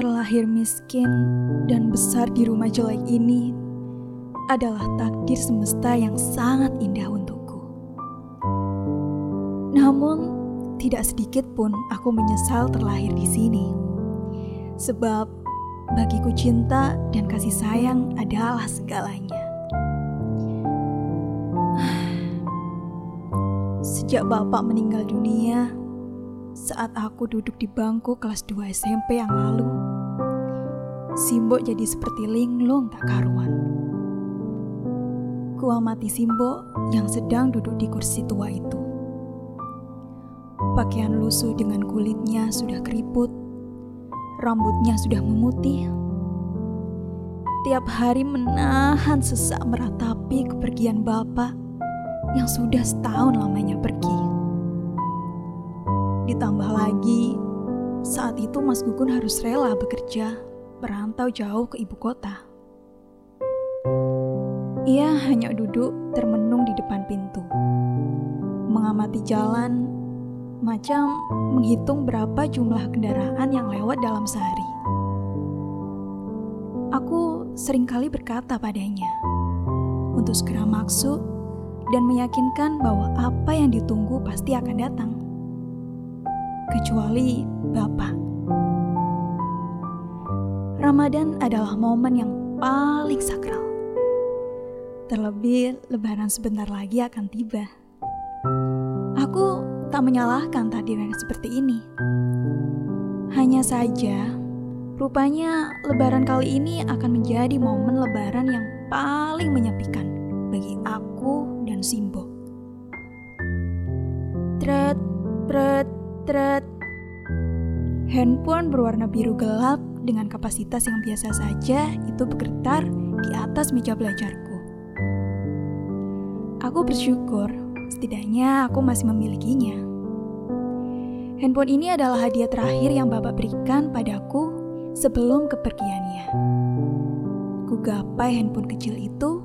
Terlahir miskin dan besar di rumah jelek ini adalah takdir semesta yang sangat indah untukku. Namun, tidak sedikit pun aku menyesal terlahir di sini. Sebab bagiku cinta dan kasih sayang adalah segalanya. Sejak bapak meninggal dunia, saat aku duduk di bangku kelas 2 SMP yang lalu, Simbo jadi seperti linglung tak karuan. Kuamati Simbo yang sedang duduk di kursi tua itu. Pakaian lusuh dengan kulitnya sudah keriput, rambutnya sudah memutih. Tiap hari menahan sesak meratapi kepergian bapak yang sudah setahun lamanya pergi. Ditambah lagi, saat itu Mas Gugun harus rela bekerja, merantau jauh ke ibu kota. Ia hanya duduk termenung di depan pintu, mengamati jalan, macam menghitung berapa jumlah kendaraan yang lewat dalam sehari. Aku sering kali berkata padanya, untuk segera maksud dan meyakinkan bahwa apa yang ditunggu pasti akan datang kecuali Bapak. Ramadan adalah momen yang paling sakral. Terlebih lebaran sebentar lagi akan tiba. Aku tak menyalahkan takdir seperti ini. Hanya saja, rupanya lebaran kali ini akan menjadi momen lebaran yang paling menyepikan bagi aku dan Simbo. Tret, pret, Tret. Handphone berwarna biru gelap dengan kapasitas yang biasa saja itu bergetar di atas meja belajarku. Aku bersyukur, setidaknya aku masih memilikinya. Handphone ini adalah hadiah terakhir yang Bapak berikan padaku sebelum kepergiannya. Ku gapai handphone kecil itu,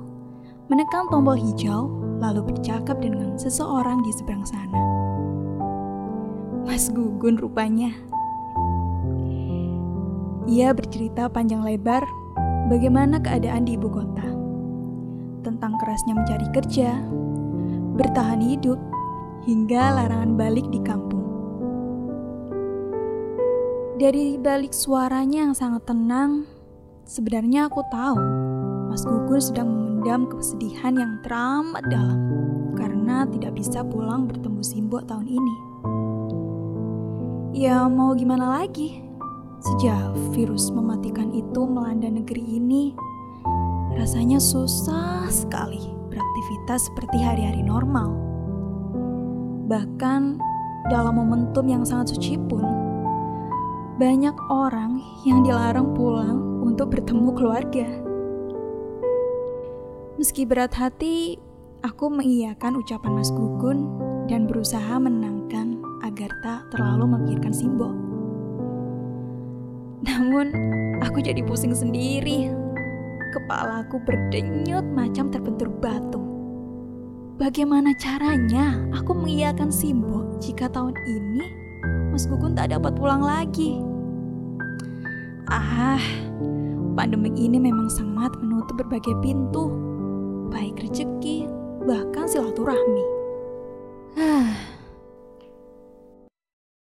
menekan tombol hijau, lalu bercakap dengan seseorang di seberang sana. Mas Gugun rupanya. Ia bercerita panjang lebar bagaimana keadaan di ibu kota. Tentang kerasnya mencari kerja, bertahan hidup, hingga larangan balik di kampung. Dari balik suaranya yang sangat tenang, sebenarnya aku tahu Mas Gugun sedang memendam kesedihan yang teramat dalam karena tidak bisa pulang bertemu Simbo tahun ini. Ya mau gimana lagi? Sejak virus mematikan itu melanda negeri ini, rasanya susah sekali beraktivitas seperti hari-hari normal. Bahkan dalam momentum yang sangat suci pun, banyak orang yang dilarang pulang untuk bertemu keluarga. Meski berat hati, aku mengiyakan ucapan Mas Gugun dan berusaha menangkan agar tak terlalu memikirkan Simbo. Namun, aku jadi pusing sendiri. Kepalaku berdenyut macam terbentur batu. Bagaimana caranya aku mengiyakan Simbo jika tahun ini Mas Gugun tak dapat pulang lagi? Ah, pandemi ini memang sangat menutup berbagai pintu, baik rezeki, bahkan silaturahmi.